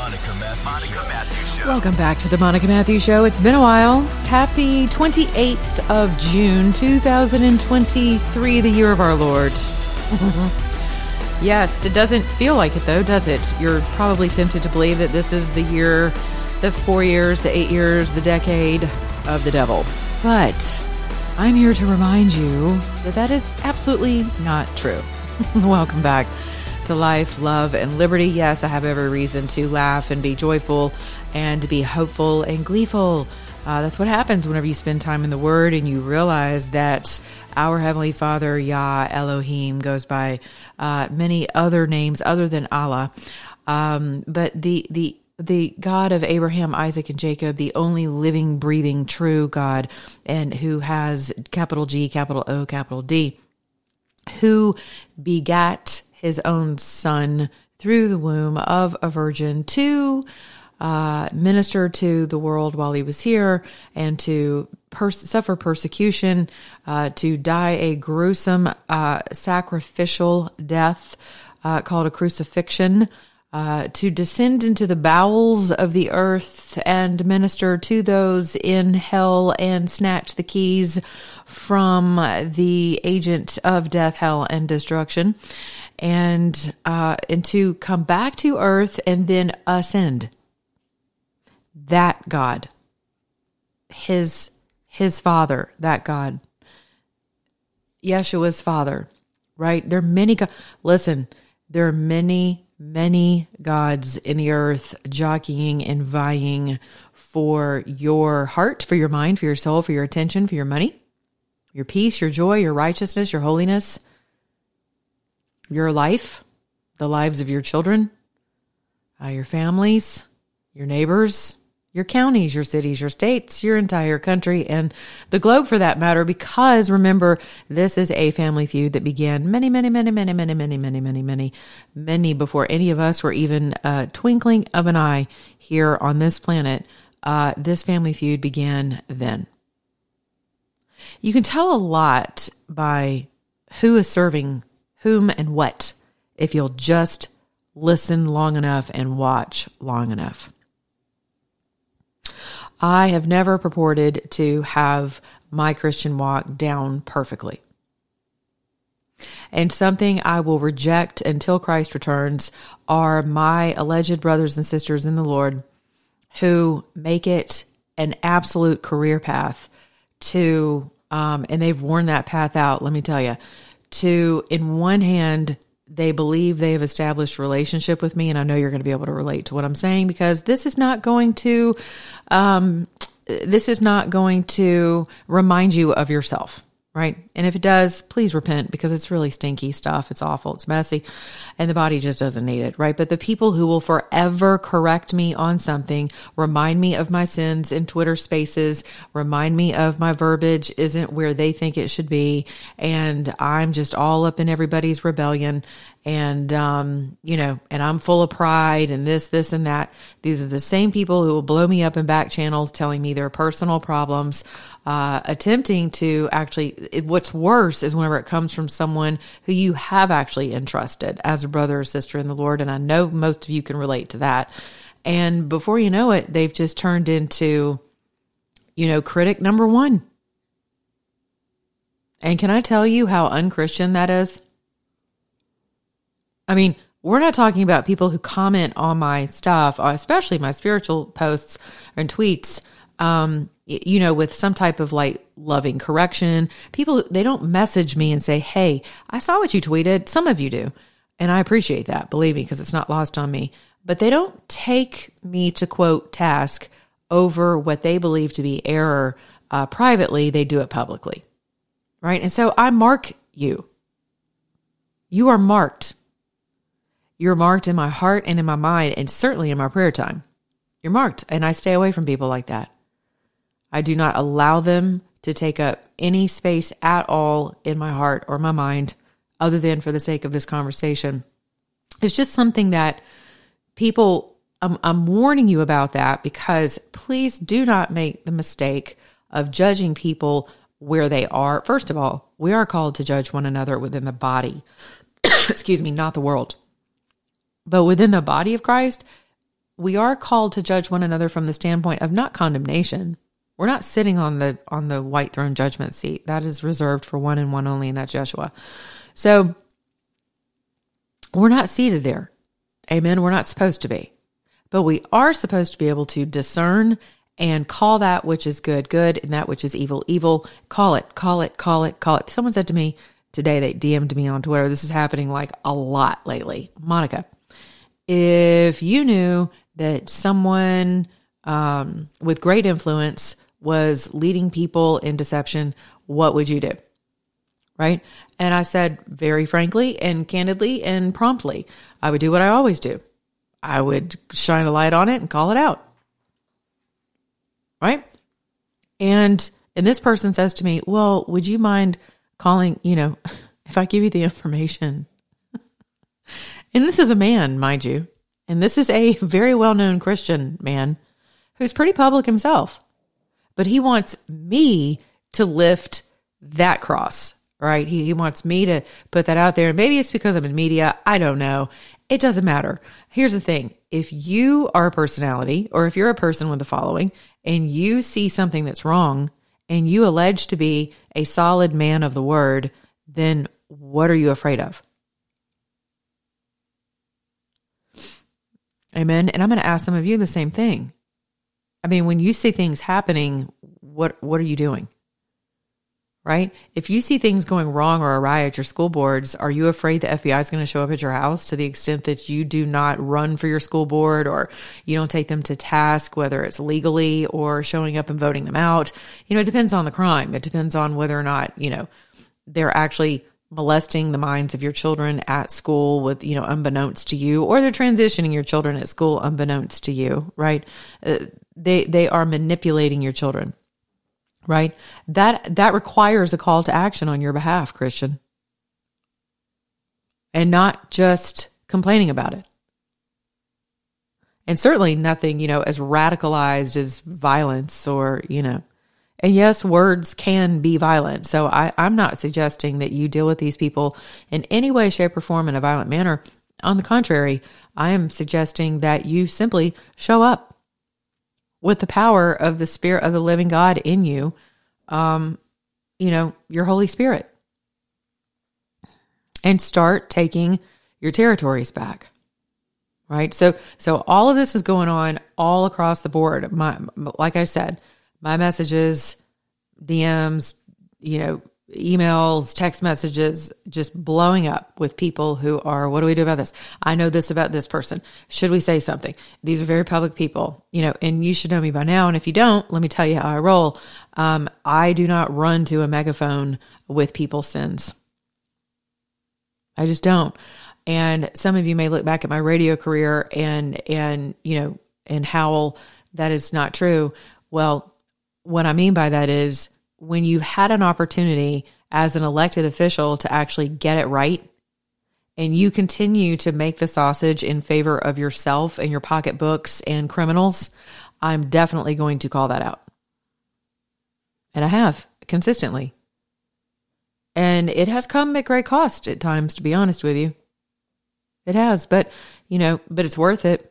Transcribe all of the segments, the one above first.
The Monica Matthews Show. Welcome back to the Monica Matthews Show. It's been a while. Happy 28th of June, 2023, the year of our Lord. yes, it doesn't feel like it though, does it? You're probably tempted to believe that this is the year, the four years, the eight years, the decade of the devil. But I'm here to remind you that that is absolutely not true. Welcome back to life, love, and liberty. Yes, I have every reason to laugh and be joyful and be hopeful and gleeful. Uh, that's what happens whenever you spend time in the Word and you realize that our Heavenly Father, Yah Elohim, goes by uh, many other names other than Allah. Um, but the the the God of Abraham, Isaac, and Jacob, the only living, breathing, true God, and who has capital G, capital O, capital D, who begat his own son through the womb of a virgin to uh, minister to the world while he was here and to pers- suffer persecution, uh, to die a gruesome uh, sacrificial death uh, called a crucifixion. Uh, to descend into the bowels of the earth and minister to those in hell and snatch the keys from the agent of death, hell, and destruction, and uh, and to come back to earth and then ascend. That God, his his father, that God, Yeshua's father, right? There are many. Go- Listen, there are many, many gods in the earth jockeying and vying for your heart, for your mind, for your soul, for your attention, for your money, your peace, your joy, your righteousness, your holiness, your life, the lives of your children, uh, your families, your neighbors, your counties, your cities, your states, your entire country, and the globe for that matter, because remember, this is a family feud that began many, many, many, many, many, many, many, many, many, many before any of us were even a twinkling of an eye here on this planet. Uh, this family feud began then. You can tell a lot by who is serving whom and what if you'll just listen long enough and watch long enough. I have never purported to have my Christian walk down perfectly. And something I will reject until Christ returns are my alleged brothers and sisters in the Lord who make it an absolute career path to, um, and they've worn that path out, let me tell you, to, in one hand, they believe they have established relationship with me and i know you're going to be able to relate to what i'm saying because this is not going to um, this is not going to remind you of yourself right? And if it does please repent because it's really stinky stuff. It's awful. It's messy. And the body just doesn't need it right? But the people who will forever correct me on something remind me of my sins in twitter spaces remind me of my verbiage isn't where they think it should be. And i'm just all up in everybody's rebellion and um, you know, and I'm full of pride and this, this, and that. These are the same people who will blow me up in back channels, telling me their personal problems, uh, attempting to actually. It, what's worse is whenever it comes from someone who you have actually entrusted as a brother or sister in the Lord, and I know most of you can relate to that. And before you know it, they've just turned into, you know, critic number one. And can I tell you how unchristian that is? I mean, we're not talking about people who comment on my stuff, uh, especially my spiritual posts and tweets, um, you know, with some type of like loving correction. People, they don't message me and say, Hey, I saw what you tweeted. Some of you do. And I appreciate that, believe me, because it's not lost on me. But they don't take me to quote task over what they believe to be error uh, privately. They do it publicly. Right. And so I mark you. You are marked. You're marked in my heart and in my mind, and certainly in my prayer time. you're marked. And I stay away from people like that. I do not allow them to take up any space at all in my heart or my mind, other than for the sake of this conversation. It's just something that people, I'm, I'm warning you about that because please do not make the mistake of judging people where they are. First of all, we are called to judge one another within the body, excuse me, not the world. But within the body of Christ, we are called to judge one another from the standpoint of not condemnation. We're not sitting on the on the white throne judgment seat. That is reserved for one and one only, and that's Yeshua. So we're not seated there. Amen. We're not supposed to be. But we are supposed to be able to discern and call that which is good, good, and that which is evil, evil. Call it, call it, call it, call it. Someone said to me today, they DM'd me on Twitter. This is happening like a lot lately. Monica, if you knew that someone um, with great influence was leading people in deception, what would you do? Right. And I said, very frankly and candidly and promptly, I would do what I always do. I would shine a light on it and call it out. Right. And, and this person says to me, well, would you mind calling, you know, if I give you the information? And this is a man, mind you. And this is a very well known Christian man who's pretty public himself. But he wants me to lift that cross right? He, he wants me to put that out there. Maybe it's because I'm in media. I don't know. It doesn't matter. Here's the thing. If you are a personality or if you're a person with a following and you see something that's wrong and you allege to be a solid man of the word, then what are you afraid of? Amen. And I'm going to ask some of you the same thing. I mean, when you see things happening, what what are you doing? right? If you see things going wrong or awry at your school boards, are you afraid the FBI is going to show up at your house to the extent that you do not run for your school board or you don't take them to task, whether it's legally or showing up and voting them out? You know, it depends on the crime. It depends on whether or not, you know, they're actually molesting the minds of your children at school with, you know, unbeknownst to you, or they're transitioning your children at school unbeknownst to you, right? Uh, they, they are manipulating your children right? That that requires a call to action on your behalf, Christian. And not just complaining about it. And certainly nothing, you know, as radicalized as violence or, you know, and yes, words can be violent. So I, I'm not suggesting that you deal with these people in any way, shape, or form in a violent manner. On the contrary, I am suggesting that you simply show up with the power of the Spirit of the living God in you, um, you know, your Holy Spirit, and start taking your territories back. Right. So, so all of this is going on all across the board. My, like I said, my messages, DMs, you know, emails, text messages just blowing up with people who are, what do we do about this? I know this about this person. Should we say something? These are very public people, you know, and you should know me by now. And if you don't, let me tell you how I roll. Um, I do not run to a megaphone with people's sins. I just don't. And some of you may look back at my radio career and, and, you know, and howl that is not true. Well, what I mean by that is when you had an opportunity as an elected official to actually get it right and you continue to make the sausage in favor of yourself and your pocketbooks and criminals, I'm definitely going to call that out. And I have consistently. And it has come at great cost at times, to be honest with you. It has, but you know, but it's worth it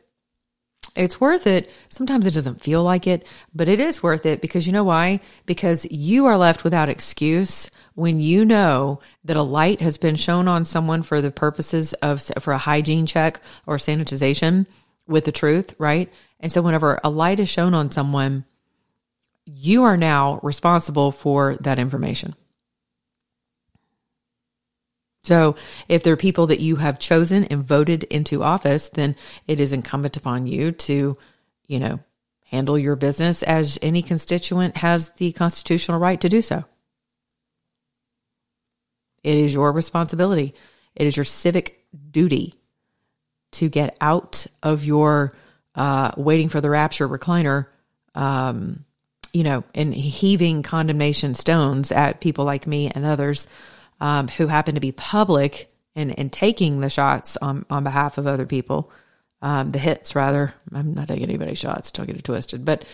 it's worth it. Sometimes it doesn't feel like it, but it is worth it because you know why? Because you are left without excuse when you know that a light has been shown on someone for the purposes of for a hygiene check or sanitization with the truth, right? And so whenever a light is shown on someone, you are now responsible for that information. So, if there are people that you have chosen and voted into office, then it is incumbent upon you to, you know, handle your business as any constituent has the constitutional right to do so. It is your responsibility. It is your civic duty to get out of your uh, waiting for the rapture recliner, um, you know, and heaving condemnation stones at people like me and others um, who happen to be public and, and taking the shots on, on behalf of other people, um, the hits rather. I'm not taking anybody's shots, don't get it twisted, but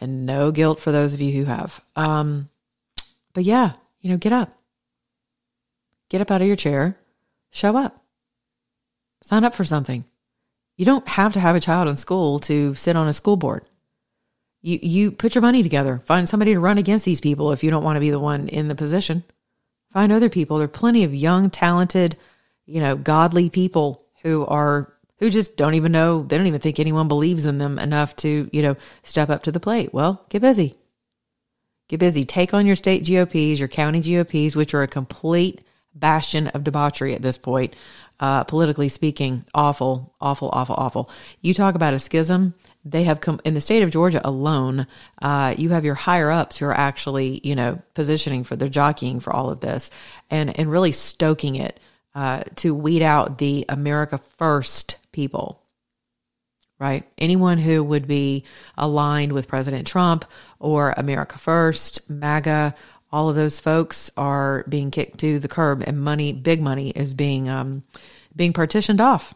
and no guilt for those of you who have. Um, but yeah, you know, get up, get up out of your chair, show up, sign up for something. You don't have to have a child in school to sit on a school board. You you put your money together. Find somebody to run against these people if you don't want to be the one in the position. Find other people. There are plenty of young, talented, you know, godly people who are who just don't even know, they don't even think anyone believes in them enough to, you know, step up to the plate. Well, get busy. Get busy. Take on your state GOPs, your county GOPs, which are a complete bastion of debauchery at this point, uh, politically speaking. Awful, awful, awful, awful. You talk about a schism. They have come in the state of Georgia alone. Uh, you have your higher ups who are actually, you know, positioning for, they're jockeying for all of this and, and really stoking it uh, to weed out the America First people, right? Anyone who would be aligned with President Trump or America First, MAGA, all of those folks are being kicked to the curb, and money, big money, is being um, being partitioned off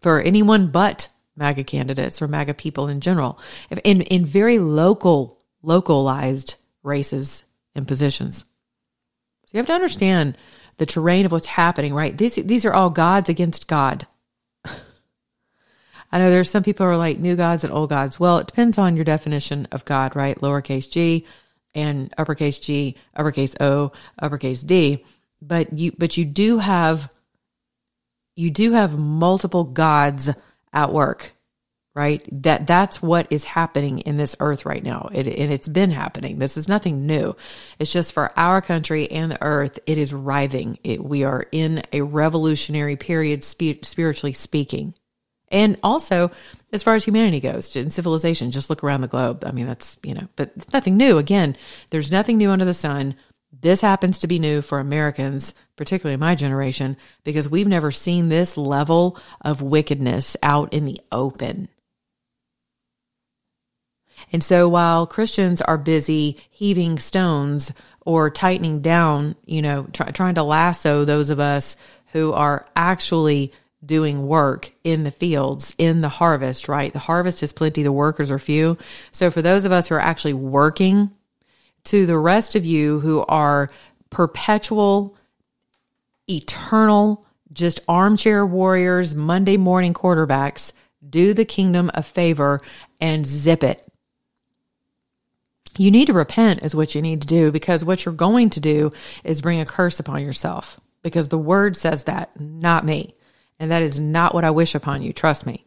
for anyone but MAGA candidates or MAGA people in general, in in very local, localized races and positions. So you have to understand the terrain of what's happening, right? These these are all gods against God. I know there's some people who are like new gods and old gods. Well, it depends on your definition of God, right? Lowercase g and uppercase G, uppercase O, uppercase D. But you but you do have you do have multiple gods at work right? That that's what is happening in this earth right now. It, and it's been happening. This is nothing new. It's just for our country and the earth it is writhing. It, we are in a revolutionary period spe- spiritually speaking. And also as far as humanity goes in civilization just look around the globe. I mean that's you know but it's nothing new. Again there's nothing new under the sun this happens to be new for Americans, particularly my generation, because we've never seen this level of wickedness out in the open. And so while Christians are busy heaving stones or tightening down, you know, try, trying to lasso those of us who are actually doing work in the fields, in the harvest, right? The harvest is plenty, the workers are few. So for those of us who are actually working, to the rest of you who are perpetual, eternal, just armchair warriors, Monday morning quarterbacks, do the kingdom a favor and zip it you need to repent is what you need to do because what you're going to do is bring a curse upon yourself because the word says that, not me. And that is not what I wish upon you. Trust me.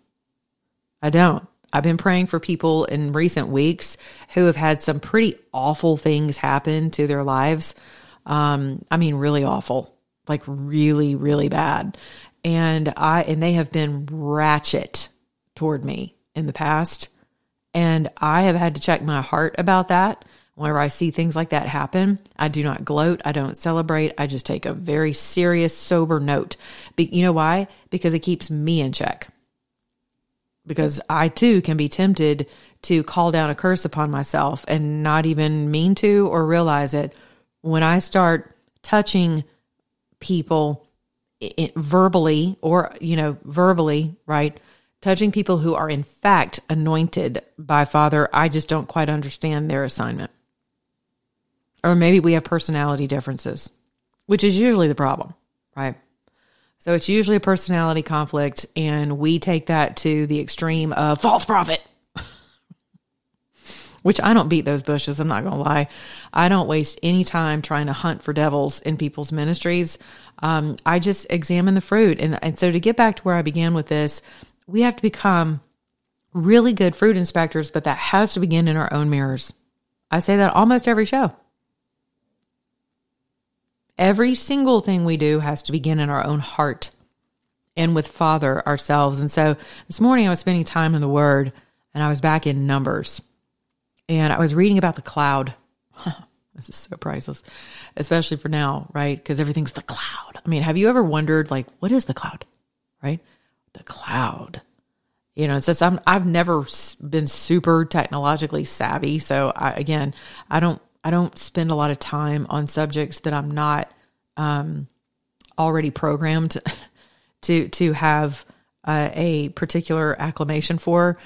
I don't. I've been praying for people in recent weeks who have had some pretty awful things happen to their lives. Um, I mean, really awful, like really, really bad. And I, and they have been ratchet toward me in the past. And I have had to check my heart about that. Whenever I see things like that happen, I do not gloat. I don't celebrate. I just take a very serious, sober note. Be, you know why? Because it keeps me in check. Because I too can be tempted to call down a curse upon myself and not even mean to or realize it. When I start touching people verbally or, you know, verbally, right? touching people who are in fact anointed by Father. I just don't quite understand their assignment. Or maybe we have personality differences, which is usually the problem, right? So it's usually a personality conflict, and we take that to the extreme of false prophet. Which I don't beat those bushes, I'm not going to lie. I don't waste any time trying to hunt for devils in people's ministries. Um, I just examine the fruit. And, and so to get back to where I began with this, we have to become really good fruit inspectors, but that has to begin in our own mirrors. I say that almost every show. Every single thing we do has to begin in our own heart and with Father ourselves. And so this morning I was spending time in the Word and I was back in Numbers and I was reading about the cloud. this is so priceless, especially for now, right? Because everything's the cloud. I mean, have you ever wondered, like, what is the cloud, right? the cloud. You know, since I'm I've never been super technologically savvy, so I, again, I don't I don't spend a lot of time on subjects that I'm not um, already programmed to to have uh, a particular acclamation for.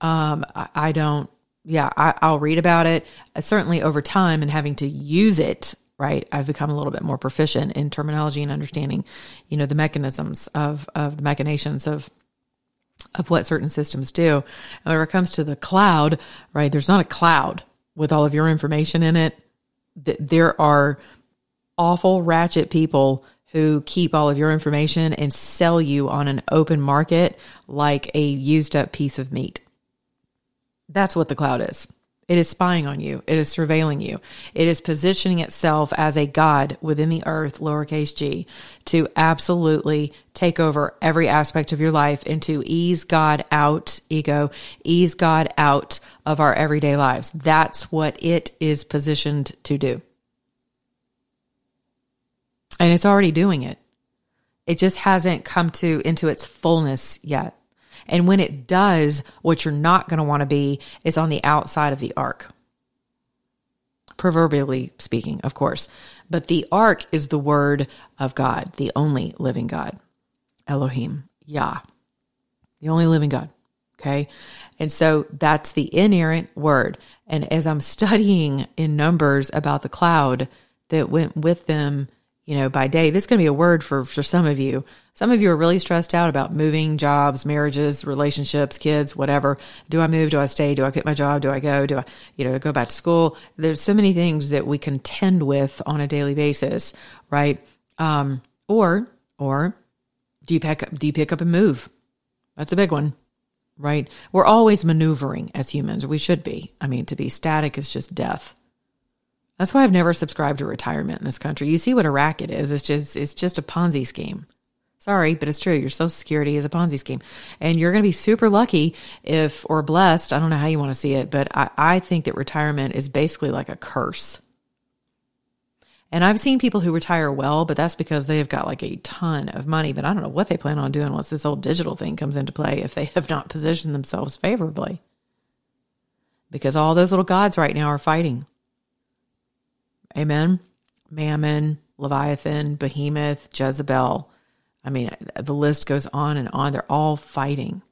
Um, I, I don't. Yeah, I, I'll read about it. Uh, certainly, over time and having to use it, right? I've become a little bit more proficient in terminology and understanding, you know, the mechanisms of of the machinations of of what certain systems do. And when it comes to the cloud, right? There's not a cloud with all of your information in it. Th- There are awful, ratchet people who keep all of your information and sell you on an open market like a used up piece of meat. That's what the cloud is. It is spying on you. It is surveilling you. It is positioning itself as a God within the earth, lowercase g, to absolutely take over every aspect of your life and to ease God out, ego, ease God out of our everyday lives. That's what it is positioned to do. And it's already doing it. It just hasn't come to into its fullness yet. And when it does, what you're not going to want to be is on the outside of the ark. Proverbially speaking, of course. But the ark is the word of God, the only living God. Elohim, Yah, the only living God. Okay. And so that's the inerrant word. And as I'm studying in Numbers about the cloud that went with them, you know, by day, this is going to be a word for, for some of you. Some of you are really stressed out about moving, jobs, marriages, relationships, kids, whatever. Do I move? Do I stay? Do I quit my job? Do I go? Do I, you know, go back to school? There's so many things that we contend with on a daily basis, right? Um, or, or do you pick up, do you pick up and move? That's a big one, right? We're always maneuvering as humans. We should be. I mean, to be static is just death. That's why I've never subscribed to retirement in this country. You see what a racket is. It's just it's just a Ponzi scheme. Sorry, but it's true. Your social security is a Ponzi scheme. And you're going to be super lucky if, or blessed, I don't know how you want to see it, but I, I think that retirement is basically like a curse. And I've seen people who retire well, but that's because they've got like a ton of money. But I don't know what they plan on doing once this whole digital thing comes into play if they have not positioned themselves favorably. Because all those little gods right now are fighting. Amen. Mammon, Leviathan, Behemoth, Jezebel. I mean, the list goes on and on. They're all fighting.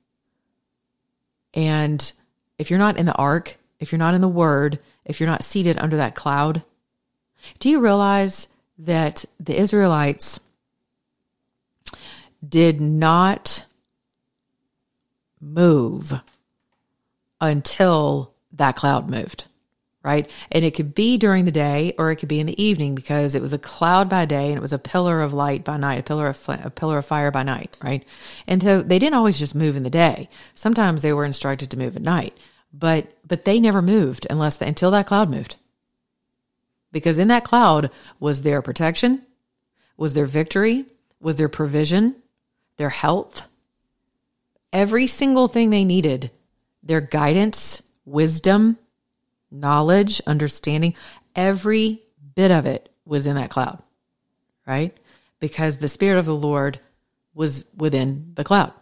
And if you're not in the ark, if you're not in the word, if you're not seated under that cloud, do you realize that the Israelites did not move until that cloud moved? Right? And it could be during the day or it could be in the evening because it was a cloud by day and it was a pillar of light by night, a pillar of a pillar of fire by night, right? And so they didn't always just move in the day. Sometimes they were instructed to move at night, but but they never moved unless the, until that cloud moved. Because in that cloud was their protection, was their victory, was their provision, their health, every single thing they needed, their guidance, wisdom, knowledge, understanding, every bit of it was in that cloud, right? Because the Spirit of the Lord was within the cloud.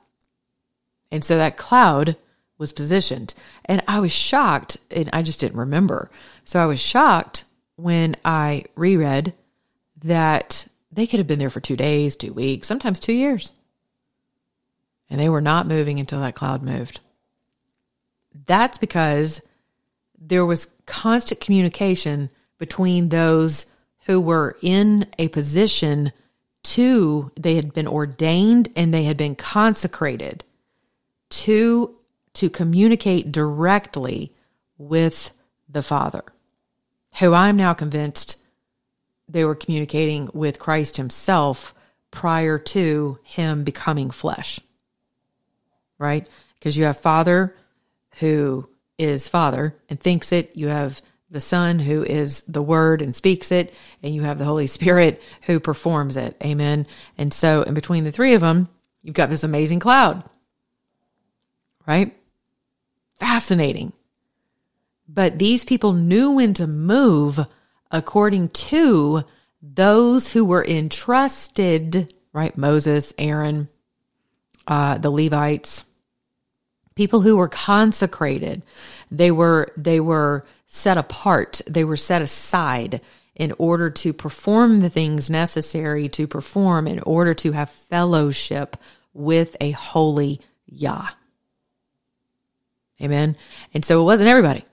And so that cloud was positioned. And I was shocked, and I just didn't remember. So I was shocked when I reread that they could have been there for two days, two weeks, sometimes two years. And they were not moving until that cloud moved. That's because there was constant communication between those who were in a position to they had been ordained and they had been consecrated to to communicate directly with the father who i'm now convinced they were communicating with christ himself prior to him becoming flesh right? Because you have father who is Father and thinks it. You have the Son who is the Word and speaks it, and you have the Holy Spirit who performs it. Amen. And so, in between the three of them, you've got this amazing cloud, right? Fascinating. But these people knew when to move according to those who were entrusted, right? Moses, Aaron, uh, the Levites, people who were consecrated they were they were set apart they were set aside in order to perform the things necessary to perform in order to have fellowship with a holy Yah. Amen. And so it wasn't everybody.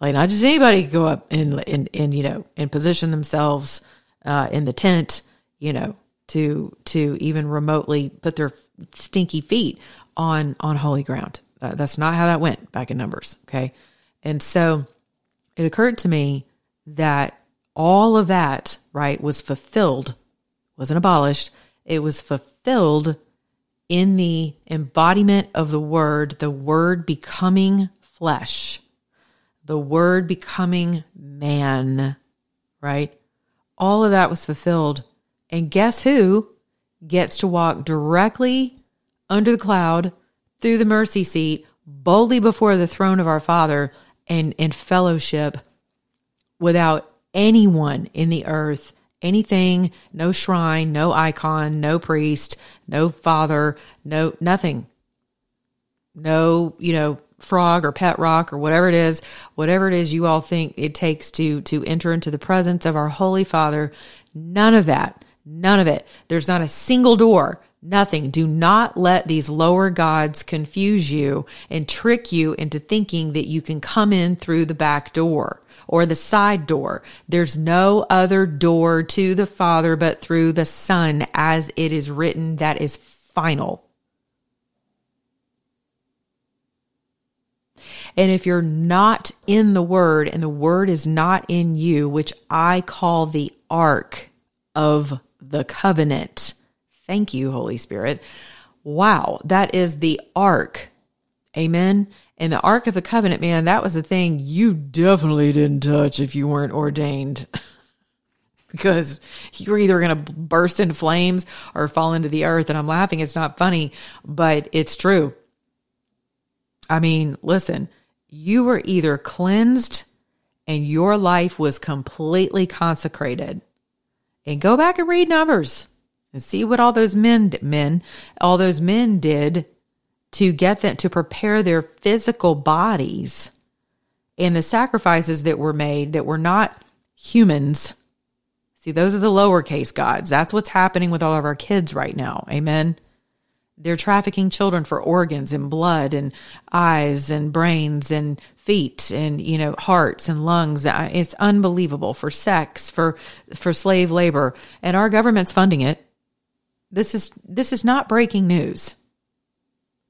Like not just anybody could go up and and, and you know and position themselves uh, in the tent, you know, to to even remotely put their stinky feet on on holy ground. That's not how that went back in Numbers. Okay, and so it occurred to me that all of that right was fulfilled, wasn't abolished. It was fulfilled in the embodiment of the word, the word becoming flesh, the word becoming man, right? All of that was fulfilled. And guess who gets to walk directly under the cloud through the mercy seat, boldly before the throne of our Father and in fellowship without anyone in the earth, anything, no shrine, no icon, no priest, no father, no nothing. No, you know, frog or pet rock or whatever it is, whatever it is you all think it takes to to enter into the presence of our holy father, none of that. None of it. There's not a single door Nothing. Do not let these lower gods confuse you and trick you into thinking that you can come in through the back door or the side door. There's no other door to the Father but through the Son, as it is written, that is final. And if you're not in the Word and the Word is not in you, which I call the ark of the covenant, Thank you, Holy Spirit. Wow, that is the ark. Amen. And the Ark of the Covenant, man, that was the thing you definitely didn't touch if you weren't ordained. because you're either going to burst into flames or fall into the earth. And I'm laughing. It's not funny, but it's true. I mean, listen, you were either cleansed and your life was completely consecrated. And go back and read Numbers and see what all those men men all those men did to get them to prepare their physical bodies and the sacrifices that were made that were not humans. See those are the lowercase gods. That's what's happening with all of our kids right now. Amen. They're trafficking children for organs and blood and eyes and brains and feet and you know hearts and lungs. Uh, it's unbelievable for sex for for slave labor. And our government's funding it this is this is not breaking news.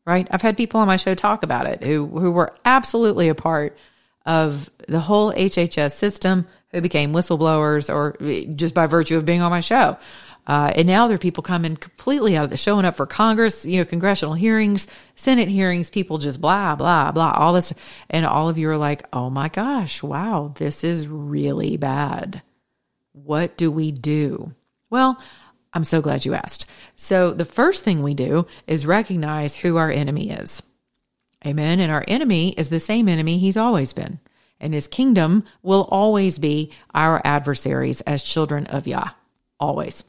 Right? I've had people on my show talk about it who who were absolutely a part of the whole HHS system who became whistleblowers or just by virtue of being on my show. Uh, and now there are people coming completely out of the showing up for Congress, you know, congressional hearings, Senate hearings, people just blah, blah, blah, all this. And all of you are like, oh my gosh, wow, this is really bad. What do we do? Well, I'm so glad you asked. So, the first thing we do is recognize who our enemy is. Amen. And our enemy is the same enemy he's always been. And his kingdom will always be our adversaries as children of Yah. Always.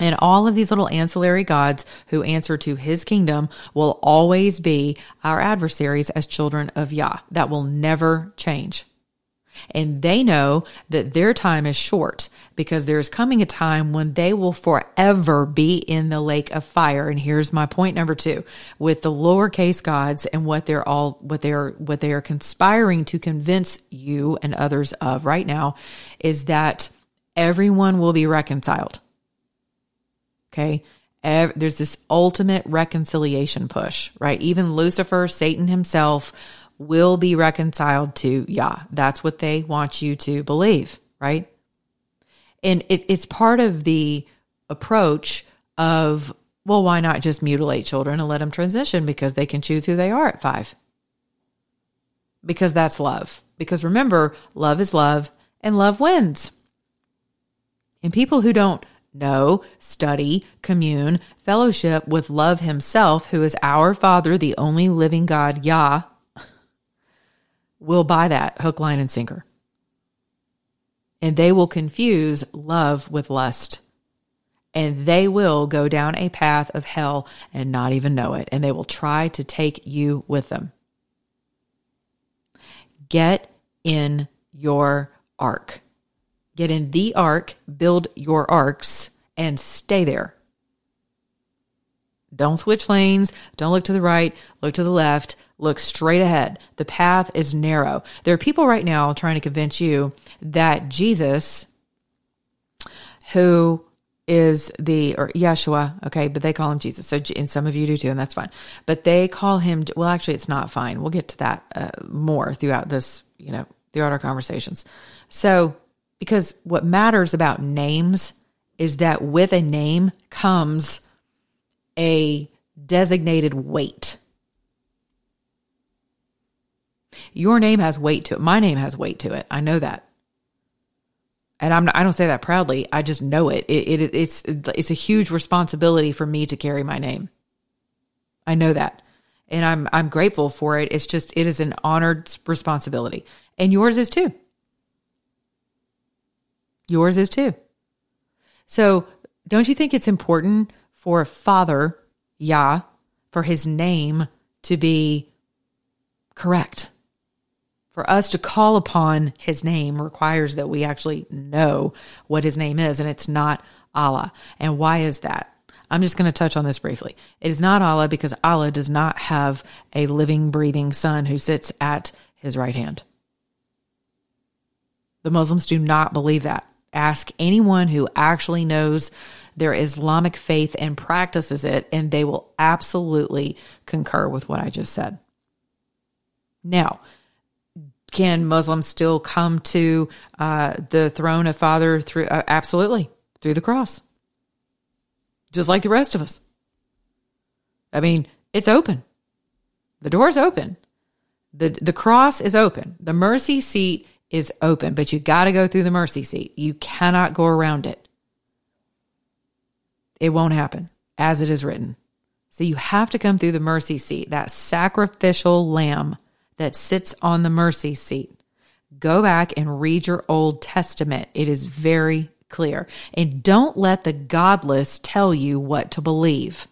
And all of these little ancillary gods who answer to his kingdom will always be our adversaries as children of Yah. That will never change. And they know that their time is short because there's coming a time when they will forever be in the lake of fire. And here's my point number two with the lowercase gods and what they're all, what they're, what they are conspiring to convince you and others of right now is that everyone will be reconciled. Okay. There's this ultimate reconciliation push, right? Even Lucifer, Satan himself, will be reconciled to Yah. That's what they want you to believe, right? And it, it's part of the approach of, well, why not just mutilate children and let them transition because they can choose who they are at five? Because that's love. Because remember, love is love and love wins. And people who don't know, study, commune, fellowship with love himself, who is our Father, the only living God, Yah, will buy that hook, line, and sinker. And they will confuse love with lust. and they will go down a path of hell and not even know it. And they will try to take you with them. Get in your ark. Get in the ark, build your arcs, and stay there. Don't switch lanes. Don't look to the right. Look to the left. Look straight ahead. The path is narrow. There are people right now trying to convince you that Jesus, who is the or Yeshua, okay, but they call him Jesus. So, and some of you do too, and that's fine. But they call him. Well, actually, it's not fine. We'll get to that uh, more throughout this, you know, throughout our conversations. So, because what matters about names is that with a name comes a designated weight. Your name has weight to it. My name has weight to it. I know that and I'm not, I don't say that proudly. I just know it. It, it. It's it's a huge responsibility for me to carry my name. I know that, and I'm I'm grateful for it. It's just it is an honored responsibility, and yours is too. Yours is too. So, don't you think it's important for a father, Yah, for his name to be correct? For us to call upon his name requires that we actually know what his name is, and it's not Allah. And why is that? I'm just going to touch on this briefly. It is not Allah because Allah does not have a living, breathing son who sits at his right hand. The Muslims do not believe that. Ask anyone who actually knows their Islamic faith and practices it, and they will absolutely concur with what I just said. Now, can Muslims still come to uh, the throne of Father through uh, absolutely through the cross, just like the rest of us? I mean, it's open. The door's open. the The cross is open. The mercy seat is open, but you got to go through the mercy seat. You cannot go around it. It won't happen as it is written. So you have to come through the mercy seat, that sacrificial lamb that sits on the mercy seat. Go back and read your Old Testament. It is very clear. And don't let the godless tell you what to believe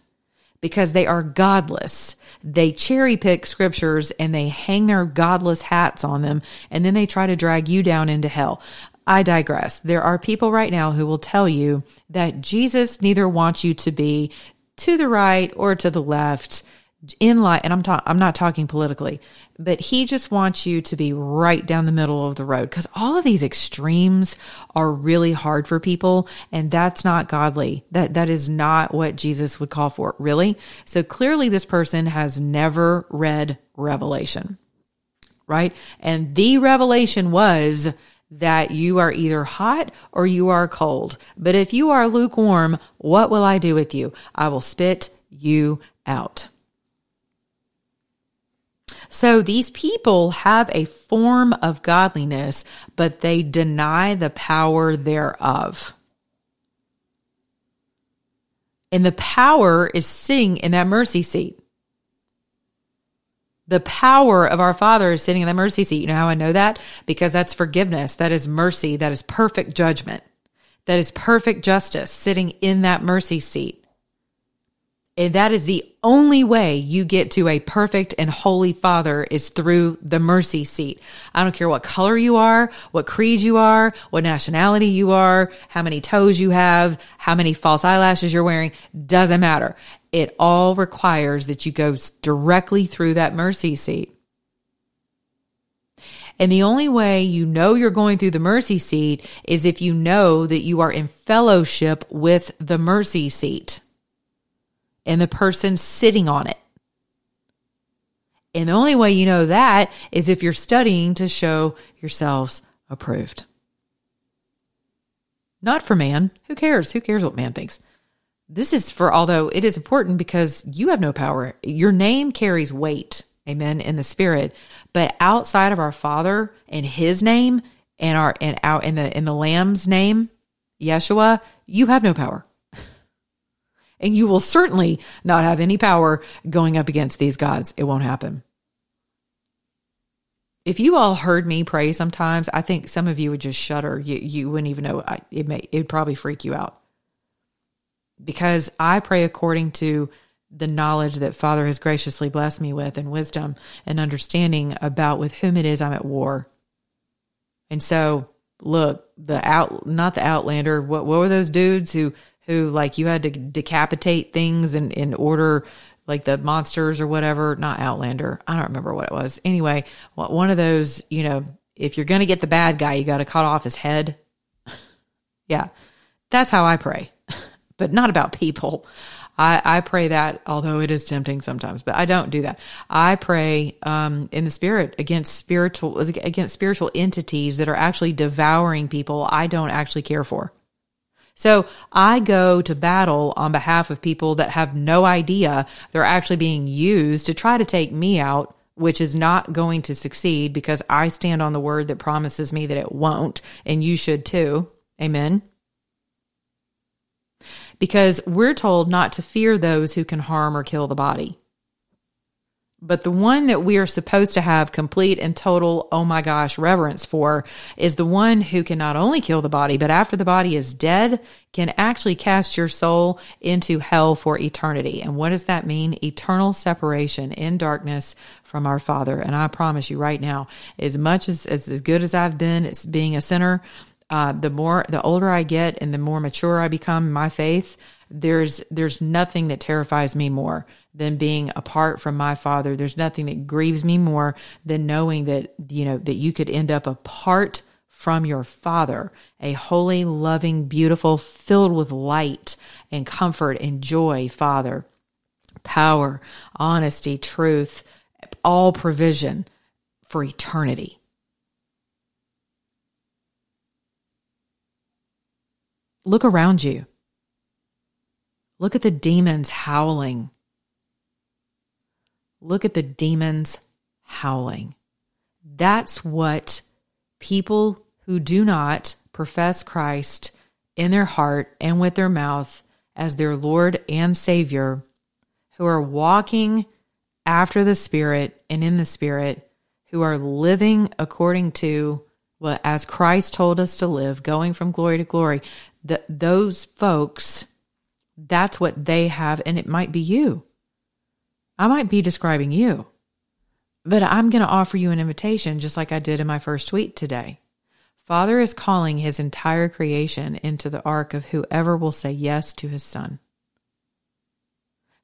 because they are godless. They cherry pick scriptures and they hang their godless hats on them and then they try to drag you down into hell. I digress. There are people right now who will tell you that Jesus neither wants you to be to the right or to the left in life, and I'm I'm not talking politically, but he just wants you to be right down the middle of the road because all of these extremes are really hard for people, and that's not godly. That that is not what Jesus would call for, really. So clearly, this person has never read Revelation, right? And the revelation was that you are either hot or you are cold. But if you are lukewarm, what will I do with you? I will spit you out. So these people have a form of godliness, but they deny the power thereof. And the power is sitting in that mercy seat. The power of our Father is sitting in the mercy seat. You know how I know that? Because that's forgiveness. That is mercy. That is perfect judgment. That is perfect justice sitting in that mercy seat. And that is the only way you get to a perfect and holy father is through the mercy seat. I don't care what color you are, what creed you are, what nationality you are, how many toes you have, how many false eyelashes you're wearing, doesn't matter. It all requires that you go directly through that mercy seat. And the only way you know you're going through the mercy seat is if you know that you are in fellowship with the mercy seat and the person sitting on it. And the only way you know that is if you're studying to show yourselves approved. Not for man. Who cares? Who cares what man thinks? This is for, although it is important because you have no power. Your name carries weight, amen, in the spirit. But outside of our Father and his name and our, and out in the, in the Lamb's name, Yeshua, you have no power and you will certainly not have any power going up against these gods. It won't happen. If you all heard me pray sometimes, I think some of you would just shudder. You, you wouldn't even know. It may, it'd probably freak you out. because I pray according to the knowledge that Father has graciously blessed me with and wisdom and understanding about with whom it is I'm at war. And so, look, the out not the outlander, what what were those dudes who who like you had to decapitate things in in order like the monsters or whatever, not outlander. I don't remember what it was. Anyway, one of those, you know, if you're going to get the bad guy, you got to cut off his head. yeah. That's how I pray. but not about people. I, I pray that, although it is tempting sometimes, but I don't do that. I pray um, in the spirit against spiritual against spiritual entities that are actually devouring people I don't actually care for. So I go to battle on behalf of people that have no idea they're actually being used to try to take me out, which is not going to succeed because I stand on the word that promises me that it won't, and you should too. Amen because we're told not to fear those who can harm or kill the body. But the one that we are supposed to have complete and total, oh my gosh, reverence for is the one who can not only kill the body, but after the body is dead, can actually cast your soul into hell for eternity. And what does that mean? Eternal separation in darkness from our Father. And I promise you right now, as much as, as, as good as I've been as being a sinner, uh, the more the older I get and the more mature I become in my faith, there's there's nothing that terrifies me more than being apart from my father. There's nothing that grieves me more than knowing that you know that you could end up apart from your father, a holy, loving, beautiful, filled with light and comfort and joy father. Power, honesty, truth, all provision for eternity. Look around you. Look at the demons howling. Look at the demons howling. That's what people who do not profess Christ in their heart and with their mouth as their Lord and Savior, who are walking after the Spirit and in the Spirit, who are living according to what as Christ told us to live, going from glory to glory, that those folks, that's what they have, and it might be you. I might be describing you, but I'm going to offer you an invitation just like I did in my first tweet today. Father is calling his entire creation into the ark of whoever will say yes to his son.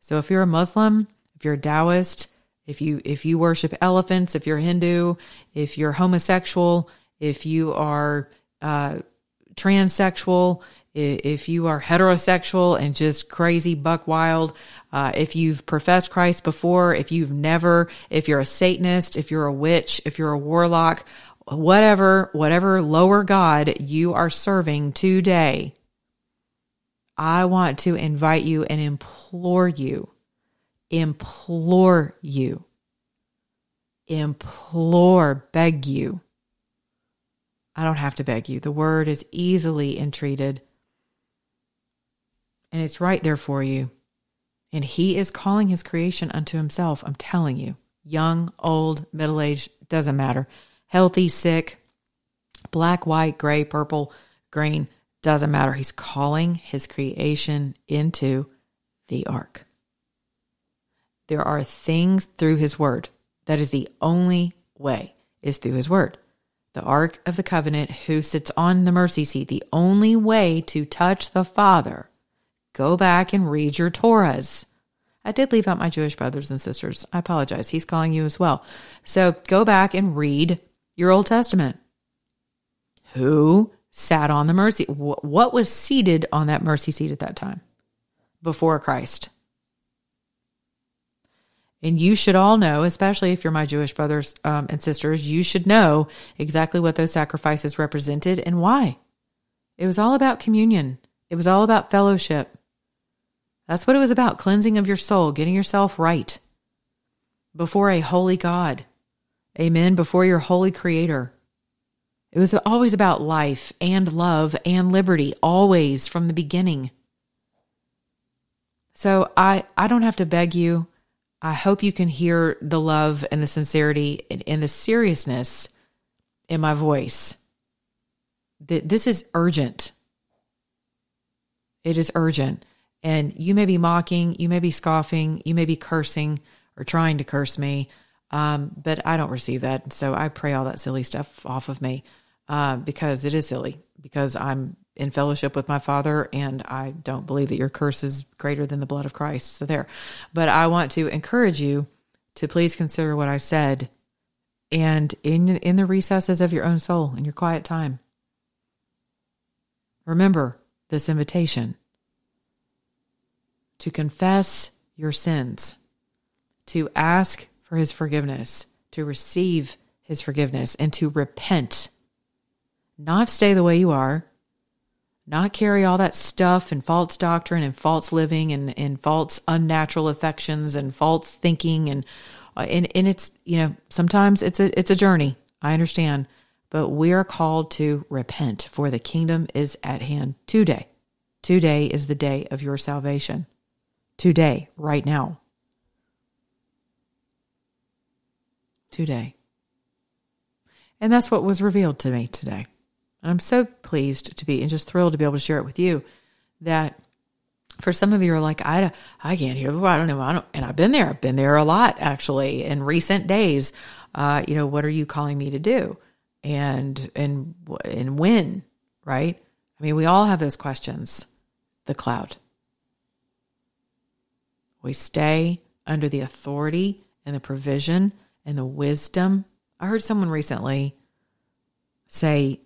So if you're a Muslim, if you're a Taoist, if you if you worship elephants, if you're Hindu, if you're homosexual, if you are uh, transsexual, if you are heterosexual and just crazy buck wild, uh, if you've professed Christ before, if you've never, if you're a Satanist, if you're a witch, if you're a warlock, whatever, whatever lower God you are serving today, I want to invite you and implore you, implore you, implore, beg you I don't have to beg you. The word is easily entreated and it's right there for you. And he is calling his creation unto himself. I'm telling you, young, old, middle aged, doesn't matter. Healthy, sick, black, white, gray, purple, green, doesn't matter. He's calling his creation into the ark. There are things through his word. That is the only way, is through his word the Ark of the Covenant, who sits on the mercy seat. The only way to touch the Father, go back and read your Torahs. I did leave out my Jewish brothers and sisters. I apologize. He's calling you as well. So go back and read your Old Testament. Who sat on the mercy? What was seated on that mercy seat at that time before Christ? And you should all know, especially if you're my Jewish brothers um, and sisters, you should know exactly what those sacrifices represented and why. It was all about communion, it was all about fellowship. That's what it was about cleansing of your soul, getting yourself right before a holy God. Amen. Before your holy creator. It was always about life and love and liberty, always from the beginning. So I, I don't have to beg you. I hope you can hear the love and the sincerity and, and the seriousness in my voice. That this is urgent. It is urgent. And you may be mocking, you may be scoffing, you may be cursing or trying to curse me, um, but I don't receive that. So I pray all that silly stuff off of me uh, because it is silly, because I'm in fellowship with my Father and I don't believe that your curse is greater than the blood of Christ. So there. But I want to encourage you to please consider what I said and in in the recesses of your own soul in your quiet time. Remember this invitation to confess your sins, to ask for his forgiveness, to receive his forgiveness, and to repent. Not stay the way you are, not carry all that stuff and false doctrine and false living and, and false unnatural affections and false thinking and uh, and and it's you know sometimes it's a it's a journey. I understand, but we are called to repent, for the kingdom is at hand today. Today is the day of your salvation. Today, right now. Today. And that's what was revealed to me today. And I'm so pleased to be and just thrilled to be able to share it with you that for some of you are like, I, I can't hear the I don't know. I don't, and I've been there. I've been there a lot actually in recent days. Uh, you know, what are you calling me to do? And, and, and when, right? I mean, we all have those questions. The cloud. We stay under the authority and the provision and the wisdom. I heard someone recently say,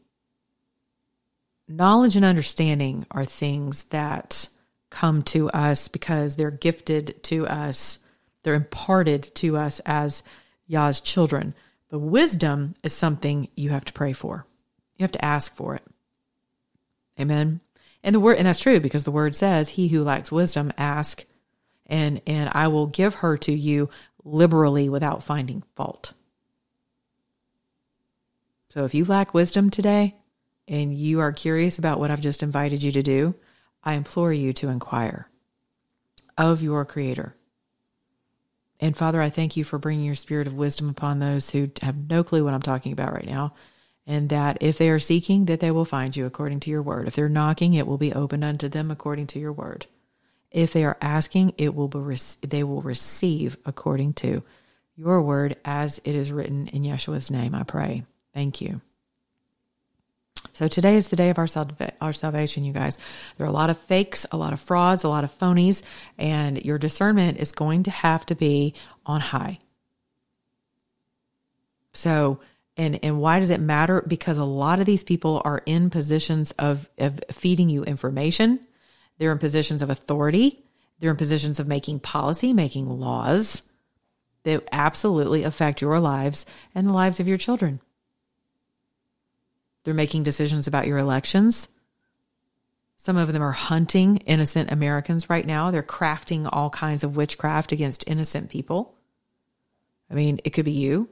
knowledge and understanding are things that come to us because they're gifted to us, they're imparted to us as Yah's children. But wisdom is something you have to pray for. You have to ask for it. Amen. And the word and that's true because the word says, He who lacks wisdom, ask, and and I will give her to you liberally without finding fault. So if you lack wisdom today and you are curious about what I've just invited you to do, I implore you to inquire of your Creator. And Father, I thank you for bringing your spirit of wisdom upon those who have no clue what I'm talking about right now. And that if they are seeking, that they will find you according to your word. If they're knocking, it will be opened unto them according to your word. If they are asking, it will be they will receive according to your word as it is written in Yeshua's name. I pray. Thank you. So today is the day of our, our salvation, you guys. There are a lot of fakes, a lot of frauds, a lot of phonies, and your discernment is going to have to be on high. So, and and why does it matter? Because a lot of these people are in positions of of feeding you information. They're in positions of authority. They're in positions of making policy, making laws that absolutely affect your lives and the lives of your children. They're making decisions about your elections. Some of them are hunting innocent Americans right now. They're crafting all kinds of witchcraft against innocent people. I mean, it could be you.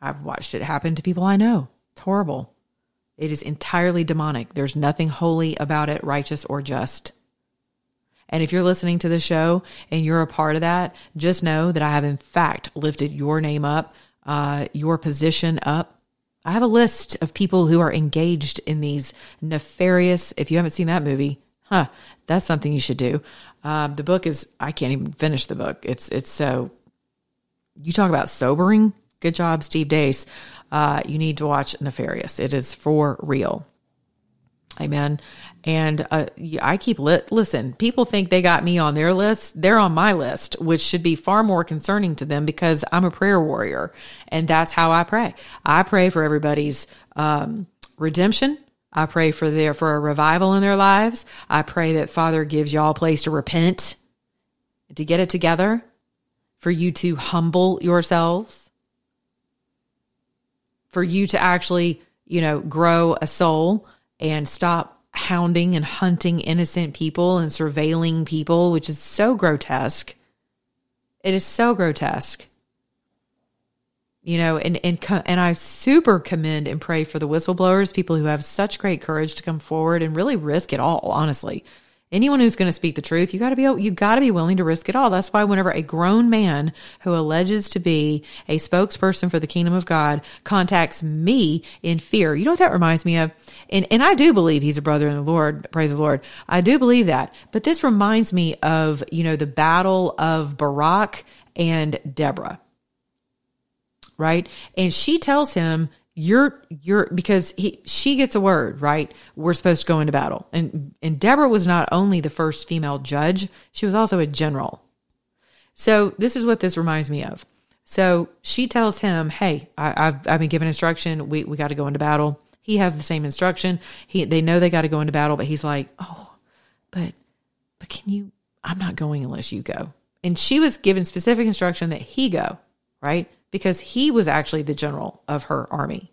I've watched it happen to people I know. It's horrible. It is entirely demonic. There's nothing holy about it, righteous or just. And if you're listening to the show and you're a part of that, just know that I have, in fact, lifted your name up, uh, your position up I have a list of people who are engaged in these nefarious. If you haven't seen that movie, huh, that's something you should do. Um, the book is I can't even finish the book. It's it's so. You talk about sobering. Good job, Steve Deace. Uh, you need to watch Nefarious. It is for real. Amen. And uh, I keep lit. Listen, people think they got me on their list. They're on my list, which should be far more concerning to them because I'm a prayer warrior, and that's how I pray. I pray for everybody's um, redemption. I pray for their for a revival in their lives. I pray that Father gives y'all a place to repent, to get it together, for you to humble yourselves, for you to actually, you know, grow a soul and stop hounding and hunting innocent people and surveilling people, which is so grotesque. It is so grotesque. You know, and and and I super commend and pray for the whistleblowers, people who have such great courage to come forward and really risk it all, honestly. Anyone who's going to speak the truth, you got to be you got to be willing to risk it all. That's why whenever a grown man who alleges to be a spokesperson for the kingdom of God contacts me in fear, you know what that reminds me of? And and I do believe he's a brother in the Lord, praise the Lord. I do believe that. But this reminds me of, you know, the battle of Barak and Deborah. Right? And she tells him, you're you're because he she gets a word right? We're supposed to go into battle. And and deborah was not only the first female judge she was also a general. So this is what this reminds me of. So she tells him hey I, have I've been given instruction. We, we got to go into battle. He has the same instruction. He they know they got to go into battle but he's like oh but but can you i'm not going unless you go. And she was given specific instruction that he go right because he was actually the general of her army.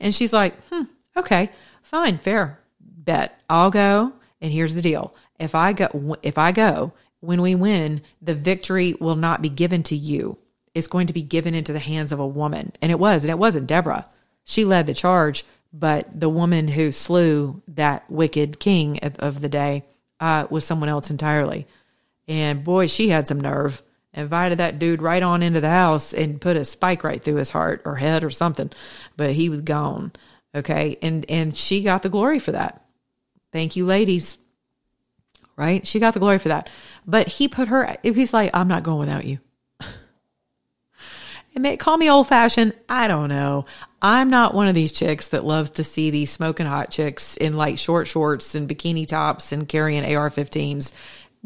And she's like, hmm, okay, fine, fair, bet I'll go. And here's the deal: if I go, if I go, when we win, the victory will not be given to you. It's going to be given into the hands of a woman, and it was, and it wasn't Deborah. She led the charge, but the woman who slew that wicked king of, of the day uh, was someone else entirely. And boy, she had some nerve invited that dude right on into the house and put a spike right through his heart or head or something but he was gone okay? And and she got the glory for that. Thank you ladies. Right? She got the glory for that. But he put her he's like i'm not going without you. It may call me old fashioned i don't know. I'm not one of these chicks that loves to see these smoking hot chicks in like short shorts and bikini tops and carrying ar-15s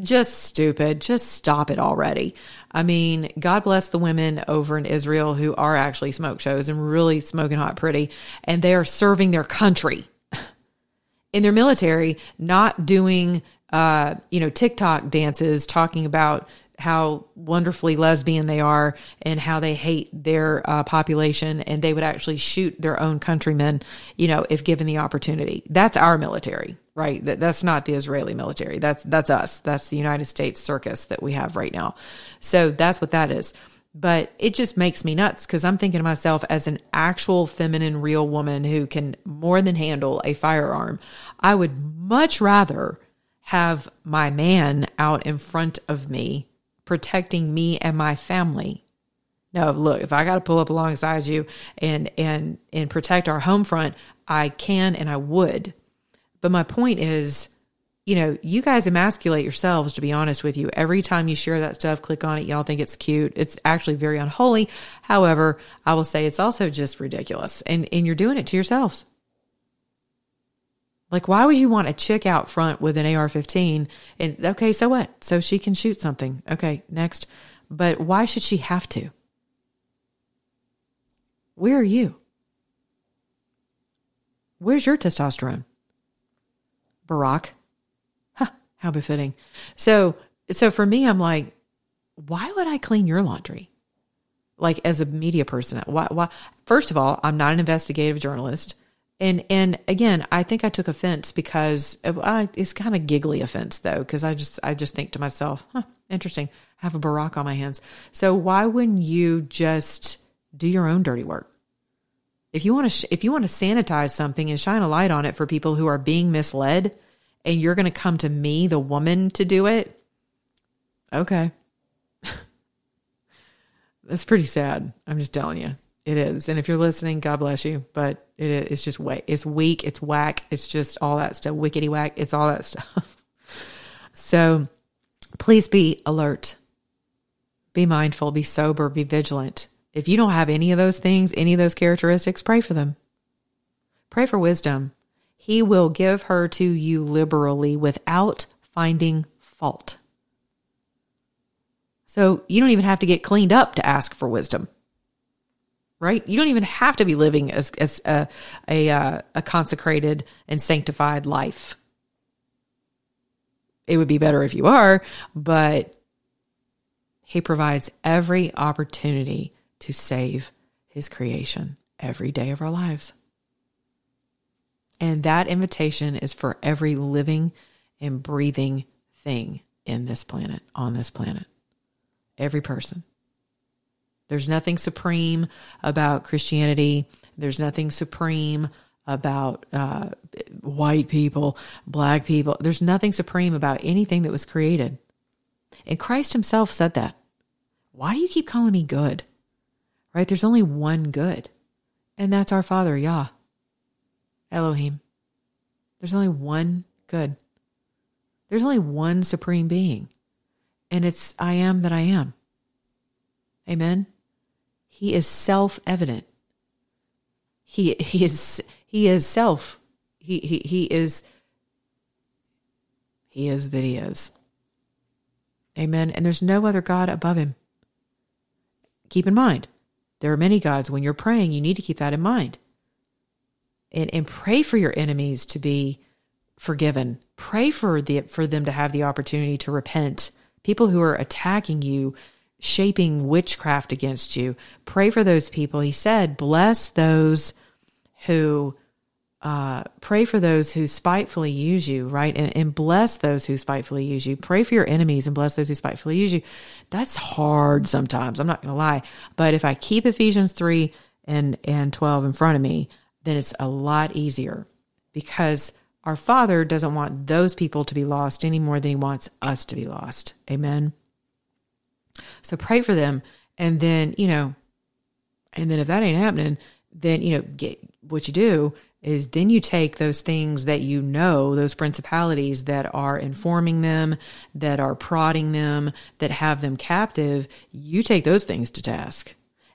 just stupid. Just stop it already. I mean, God bless the women over in Israel who are actually smoke shows and really smoking hot pretty, and they are serving their country in their military, not doing, uh, you know, TikTok dances talking about how wonderfully lesbian they are and how they hate their uh, population and they would actually shoot their own countrymen, you know, if given the opportunity. That's our military right? That, that's not the Israeli military. That's that's us. That's the United States circus that we have right now. So that's what that is. But it just makes me nuts because I'm thinking to myself, as an actual feminine, real woman who can more than handle a firearm, I would much rather have my man out in front of me protecting me and my family. No, look, if I got to pull up alongside you and and and protect our home front, I can and I would. But my point is, you know, you guys emasculate yourselves, to be honest with you. Every time you share that stuff, click on it, y'all think it's cute. It's actually very unholy. However, I will say it's also just ridiculous. And, and you're doing it to yourselves. Like, why would you want a chick out front with an AR 15? And okay, so what? So she can shoot something. Okay, next. But why should she have to? Where are you? Where's your testosterone? Barack. Huh, how befitting. So, so for me, I'm like, why would I clean your laundry? Like as a media person, why, why? First of all, I'm not an investigative journalist. And, and again, I think I took offense because uh, I, it's kind of giggly offense though. Cause I just, I just think to myself, huh, interesting. I have a Barack on my hands. So why wouldn't you just do your own dirty work? If you want to, sh- if you want to sanitize something and shine a light on it for people who are being misled, and you're going to come to me, the woman, to do it, okay. That's pretty sad. I'm just telling you, it is. And if you're listening, God bless you. But it is, it's just way, it's weak, it's whack, it's just all that stuff, wickety whack. It's all that stuff. so, please be alert, be mindful, be sober, be vigilant if you don't have any of those things, any of those characteristics, pray for them. Pray for wisdom. He will give her to you liberally without finding fault. So you don't even have to get cleaned up to ask for wisdom. Right? You don't even have to be living as, as a, a, uh, a consecrated and sanctified life. It would be better if you are, but he provides every opportunity to save his creation every day of our lives. And that invitation is for every living and breathing thing in this planet, on this planet. Every person. There's nothing supreme about Christianity. There's nothing supreme about uh, white people, black people. There's nothing supreme about anything that was created. And Christ himself said that. Why do you keep calling me good? Right? There's only one good, and that's our Father, Yah, Elohim. There's only one good. There's only one supreme being, and it's I am that I am. Amen. He is self evident. He, he is he is self. He, he, he is he is that he is. Amen. And there's no other God above him. Keep in mind, there are many gods. When you're praying, you need to keep that in mind. And, and pray for your enemies to be forgiven. Pray for the for them to have the opportunity to repent. People who are attacking you, shaping witchcraft against you. Pray for those people. He said, "Bless those who uh, pray for those who spitefully use you, right? And, and, bless those who spitefully use you. Pray for your enemies and bless those who spitefully use you. That's hard sometimes. I'm not going to lie. But if I keep Ephesians 3 and, and 12 in front of me, then it's a lot easier because our Father doesn't want those people to be lost any more than He wants us to be lost. Amen. So pray for them. And then, you know, and then if that ain't happening, then, you know, get what you do is then you take those things that you know, those principalities that are informing them, that are prodding them, that have them captive, you take those things to task.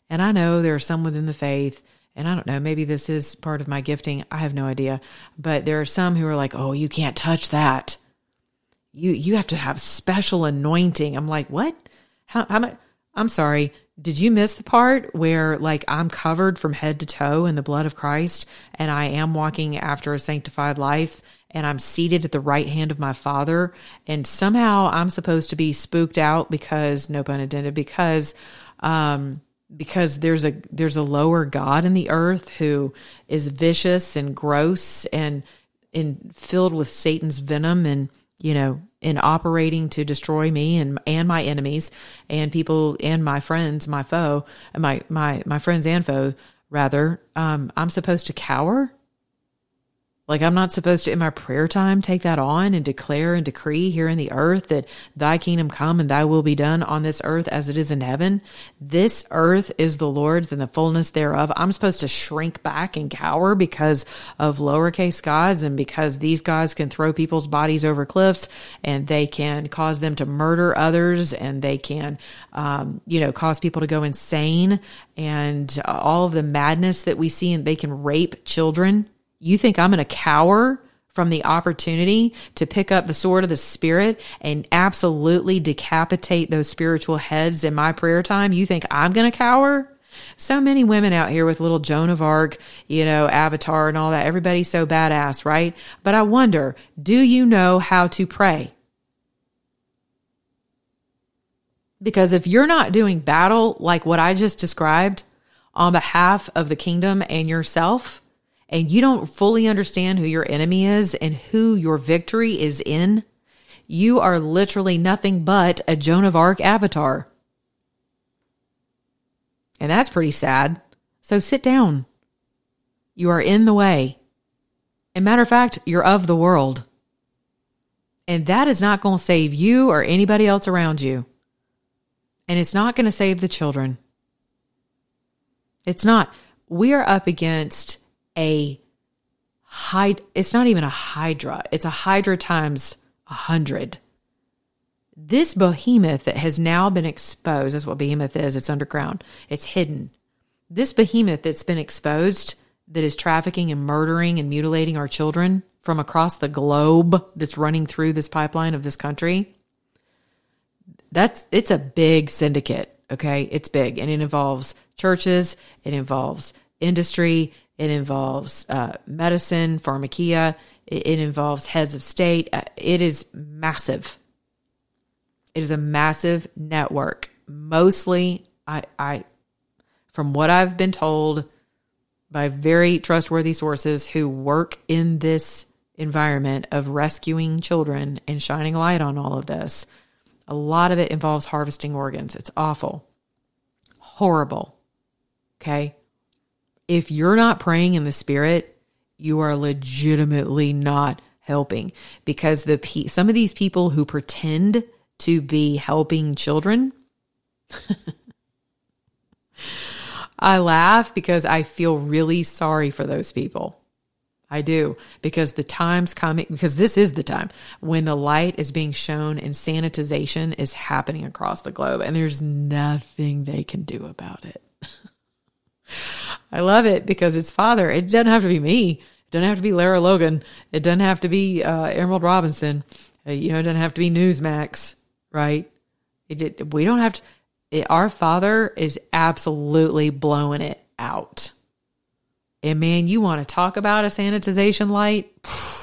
And I know there are some within the faith, and I don't know, maybe this is part of my gifting. I have no idea. But there are some who are like, oh, you can't touch that. You you have to have special anointing. I'm like, what? How, how much? I'm sorry. Did you miss the part where like I'm covered from head to toe in the blood of Christ and I am walking after a sanctified life and I'm seated at the right hand of my father and somehow I'm supposed to be spooked out because no pun intended because um because there's a there's a lower god in the earth who is vicious and gross and and filled with Satan's venom and you know in operating to destroy me and and my enemies and people and my friends, my foe, my my my friends and foes rather. Um, I'm supposed to cower like I'm not supposed to in my prayer time take that on and declare and decree here in the earth that thy kingdom come and thy will be done on this earth as it is in heaven. This earth is the Lord's and the fullness thereof. I'm supposed to shrink back and cower because of lowercase gods and because these gods can throw people's bodies over cliffs and they can cause them to murder others and they can, um, you know, cause people to go insane and all of the madness that we see and they can rape children you think I'm going to cower from the opportunity to pick up the sword of the spirit and absolutely decapitate those spiritual heads in my prayer time? You think I'm going to cower? So many women out here with little Joan of Arc, you know, avatar and all that. Everybody's so badass, right? But I wonder, do you know how to pray? Because if you're not doing battle like what I just described on behalf of the kingdom and yourself, and you don't fully understand who your enemy is and who your victory is in, you are literally nothing but a Joan of Arc avatar. And that's pretty sad. So sit down. You are in the way. And matter of fact, you're of the world. And that is not going to save you or anybody else around you. And it's not going to save the children. It's not. We are up against a hyd it's not even a hydra it's a hydra times a hundred. This behemoth that has now been exposed that's what behemoth is it's underground it's hidden. This behemoth that's been exposed that is trafficking and murdering and mutilating our children from across the globe that's running through this pipeline of this country that's it's a big syndicate okay? It's big and it involves churches it involves industry it involves uh, medicine, pharmakeia. It, it involves heads of state. Uh, it is massive. It is a massive network. Mostly, I, I, from what I've been told by very trustworthy sources who work in this environment of rescuing children and shining light on all of this, a lot of it involves harvesting organs. It's awful, horrible. Okay if you're not praying in the spirit, you are legitimately not helping because the pe- some of these people who pretend to be helping children I laugh because I feel really sorry for those people. I do because the time's coming because this is the time when the light is being shown and sanitization is happening across the globe and there's nothing they can do about it. I love it because it's father. It doesn't have to be me. It doesn't have to be Lara Logan. It doesn't have to be uh, Emerald Robinson. Uh, you know, it doesn't have to be Newsmax, right? It. We don't have to. It, our father is absolutely blowing it out. And man, you want to talk about a sanitization light?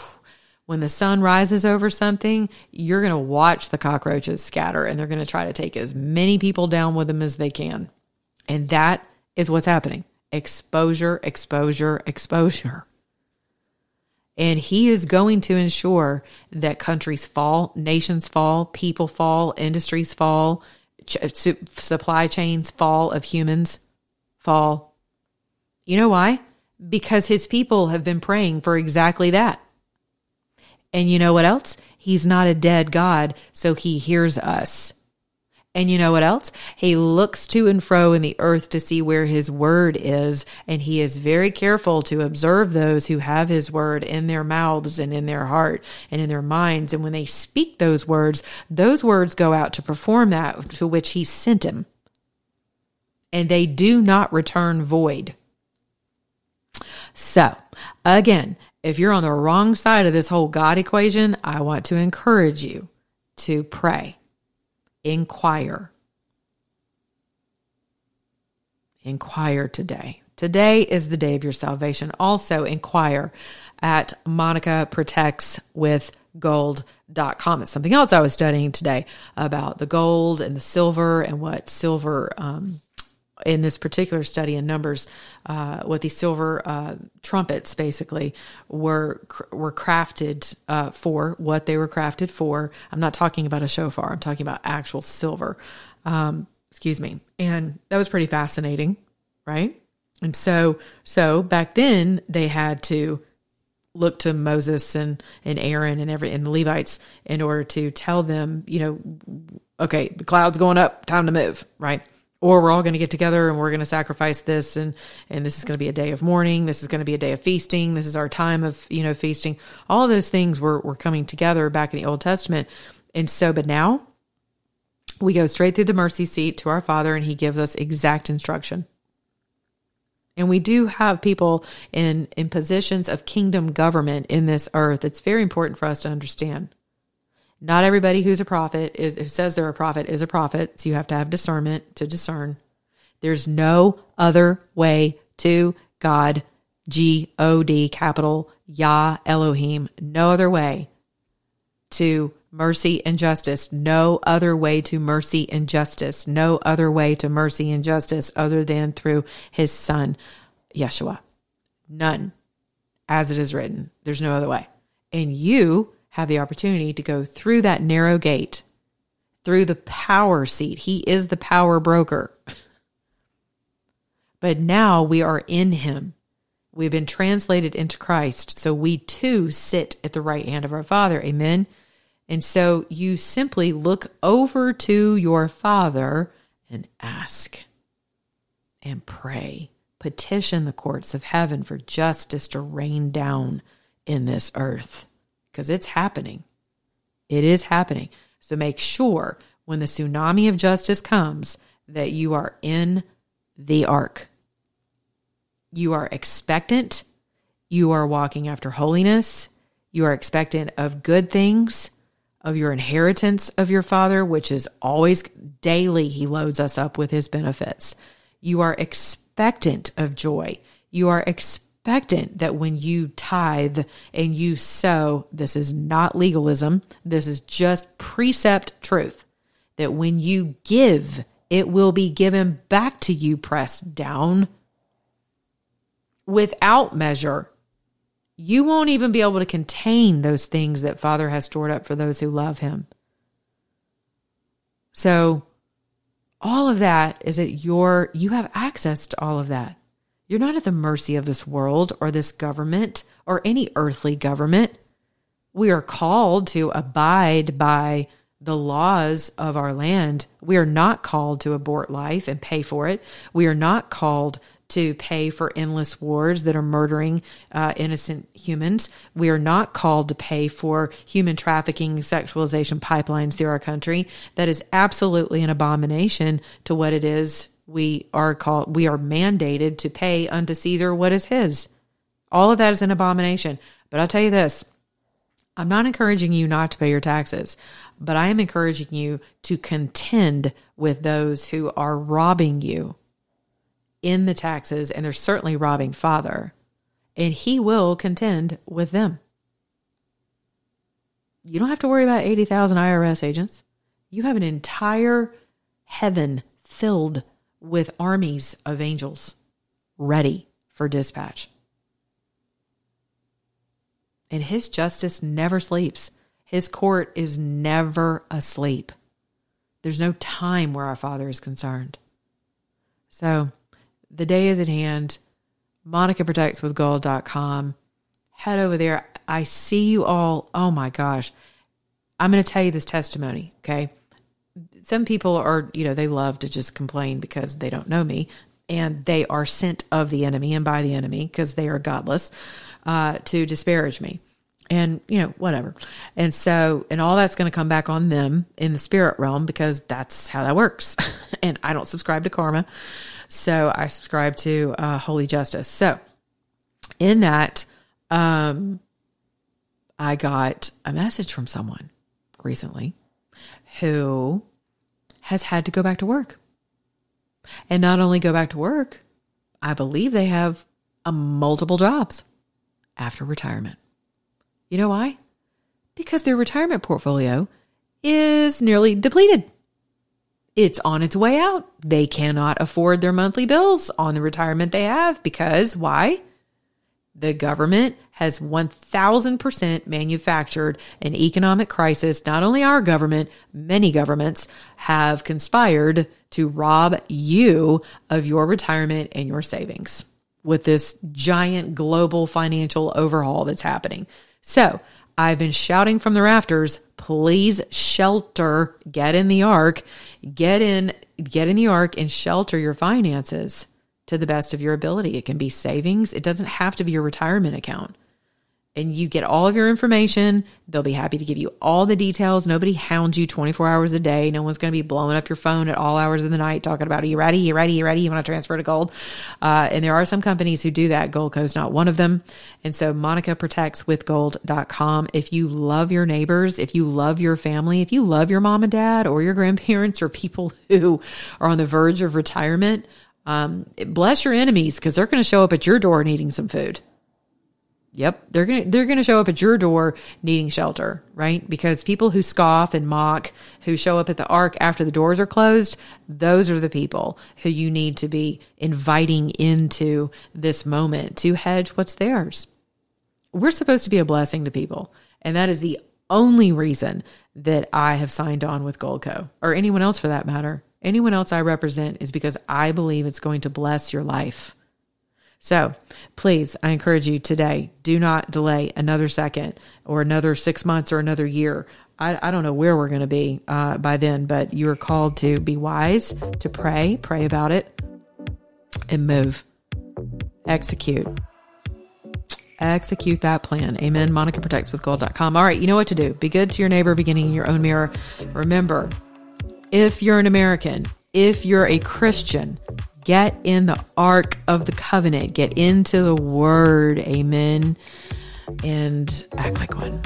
When the sun rises over something, you're going to watch the cockroaches scatter and they're going to try to take as many people down with them as they can. And that is what's happening exposure, exposure, exposure. And he is going to ensure that countries fall, nations fall, people fall, industries fall, ch- supply chains fall of humans fall. You know why? because his people have been praying for exactly that. And you know what else? He's not a dead God, so he hears us. And you know what else? He looks to and fro in the earth to see where his word is, and he is very careful to observe those who have his word in their mouths and in their heart and in their minds. And when they speak those words, those words go out to perform that to which he sent him. And they do not return void. So, again, if you're on the wrong side of this whole God equation, I want to encourage you to pray, inquire. Inquire today. Today is the day of your salvation. Also, inquire at Monica Protects with. It's something else I was studying today about the gold and the silver and what silver um, in this particular study in numbers, uh, what these silver uh, trumpets basically were were crafted uh, for, what they were crafted for. I'm not talking about a shofar. I'm talking about actual silver. Um, excuse me, and that was pretty fascinating, right? And so, so back then they had to look to Moses and and Aaron and every and the Levites in order to tell them, you know, okay, the cloud's going up, time to move, right? Or we're all going to get together and we're going to sacrifice this and and this is going to be a day of mourning this is going to be a day of feasting this is our time of you know feasting. All those things were, were coming together back in the old testament. And so but now we go straight through the mercy seat to our father and he gives us exact instruction. And we do have people in in positions of kingdom government in this earth. It's very important for us to understand not everybody who's a prophet is who says they're a prophet is a prophet. So you have to have discernment to discern. There's no other way to God. G O D capital Yah Elohim. No other way to mercy and justice. No other way to mercy and justice. No other way to mercy and justice other than through his son, Yeshua. None. As it is written. There's no other way. And you have the opportunity to go through that narrow gate, through the power seat. He is the power broker. but now we are in him. We've been translated into Christ. So we too sit at the right hand of our Father. Amen. And so you simply look over to your Father and ask and pray. Petition the courts of heaven for justice to rain down in this earth because it's happening. It is happening. So make sure when the tsunami of justice comes that you are in the ark. You are expectant. You are walking after holiness. You are expectant of good things, of your inheritance of your Father, which is always daily, He loads us up with His benefits. You are expectant of joy. You are expectant expectant that when you tithe and you sow, this is not legalism, this is just precept truth, that when you give, it will be given back to you, pressed down without measure. You won't even be able to contain those things that Father has stored up for those who love Him. So, all of that is at your, you have access to all of that. You're not at the mercy of this world or this government or any earthly government. We are called to abide by the laws of our land. We are not called to abort life and pay for it. We are not called to pay for endless wars that are murdering uh, innocent humans. We are not called to pay for human trafficking, sexualization pipelines through our country. That is absolutely an abomination to what it is we are called. We are mandated to pay unto Caesar what is his. All of that is an abomination. But I'll tell you this. I'm not encouraging you not to pay your taxes, but I am encouraging you to contend with those who are robbing you in the taxes, and they're certainly robbing Father, and He will contend with them. You don't have to worry about 80,000 IRS agents. You have an entire heaven filled with armies of angels ready for dispatch. And his justice never sleeps. His court is never asleep. There's no time where our Father is concerned. So the day is at hand. Monica protects with gold.com. Head over there. I see you all. Oh my gosh. I'm going to tell you this testimony. Okay. Some people are, you know, they love to just complain because they don't know me and they are sent of the enemy and by the enemy because they are godless uh, to disparage me. And you know whatever. And so and all that's going to come back on them in the spirit realm because that's how that works. And i don't subscribe to karma so I subscribe to uh, Holy Justice. So in that, um, I got a message from someone recently who has had to go back to work. And not only go back to work, I believe they have a multiple jobs after retirement. You know why? Because their retirement portfolio is nearly depleted it's on its way out. They cannot afford their monthly bills on the retirement they have because why? The government has 1000% manufactured an economic crisis. Not only our government, many governments have conspired to rob you of your retirement and your savings with this giant global financial overhaul that's happening. So I've been shouting from the rafters, please shelter, get in the ark get in get in the ark and shelter your finances to the best of your ability. It can be savings. It doesn't have to be your retirement account and you get all of your information. They'll be happy to give you all the details. Nobody hounds you 24 hours a day. No one's going to be blowing up your phone at all hours of the night talking about, are you ready? You ready? You ready? You want to transfer to gold? Uh, and there are some companies who do that. Goldco is not one of them. And so Monica protects with gold.com. If you love your neighbors, if you love your family, if you love your mom and dad or your grandparents or people who are on the verge of retirement, um, bless your enemies because they're going to show up at your door needing some food. Yep, they're going to they're going to show up at your door needing shelter, right? Because people who scoff and mock, who show up at the ark after the doors are closed, those are the people who you need to be inviting into this moment to hedge what's theirs. We're supposed to be a blessing to people, and that is the only reason that I have signed on with Goldco or anyone else for that matter. Anyone else I represent is because I believe it's going to bless your life. So please, I encourage you today, do not delay another second or another six months or another year. I, I don't know where we're going to be uh, by then, but you are called to be wise, to pray, pray about it, and move. Execute. Execute that plan. Amen. Monica protects with gold.com. All right, you know what to do. Be good to your neighbor, beginning in your own mirror. Remember, if you're an American, if you're a Christian, Get in the ark of the covenant. Get into the word. Amen. And act like one.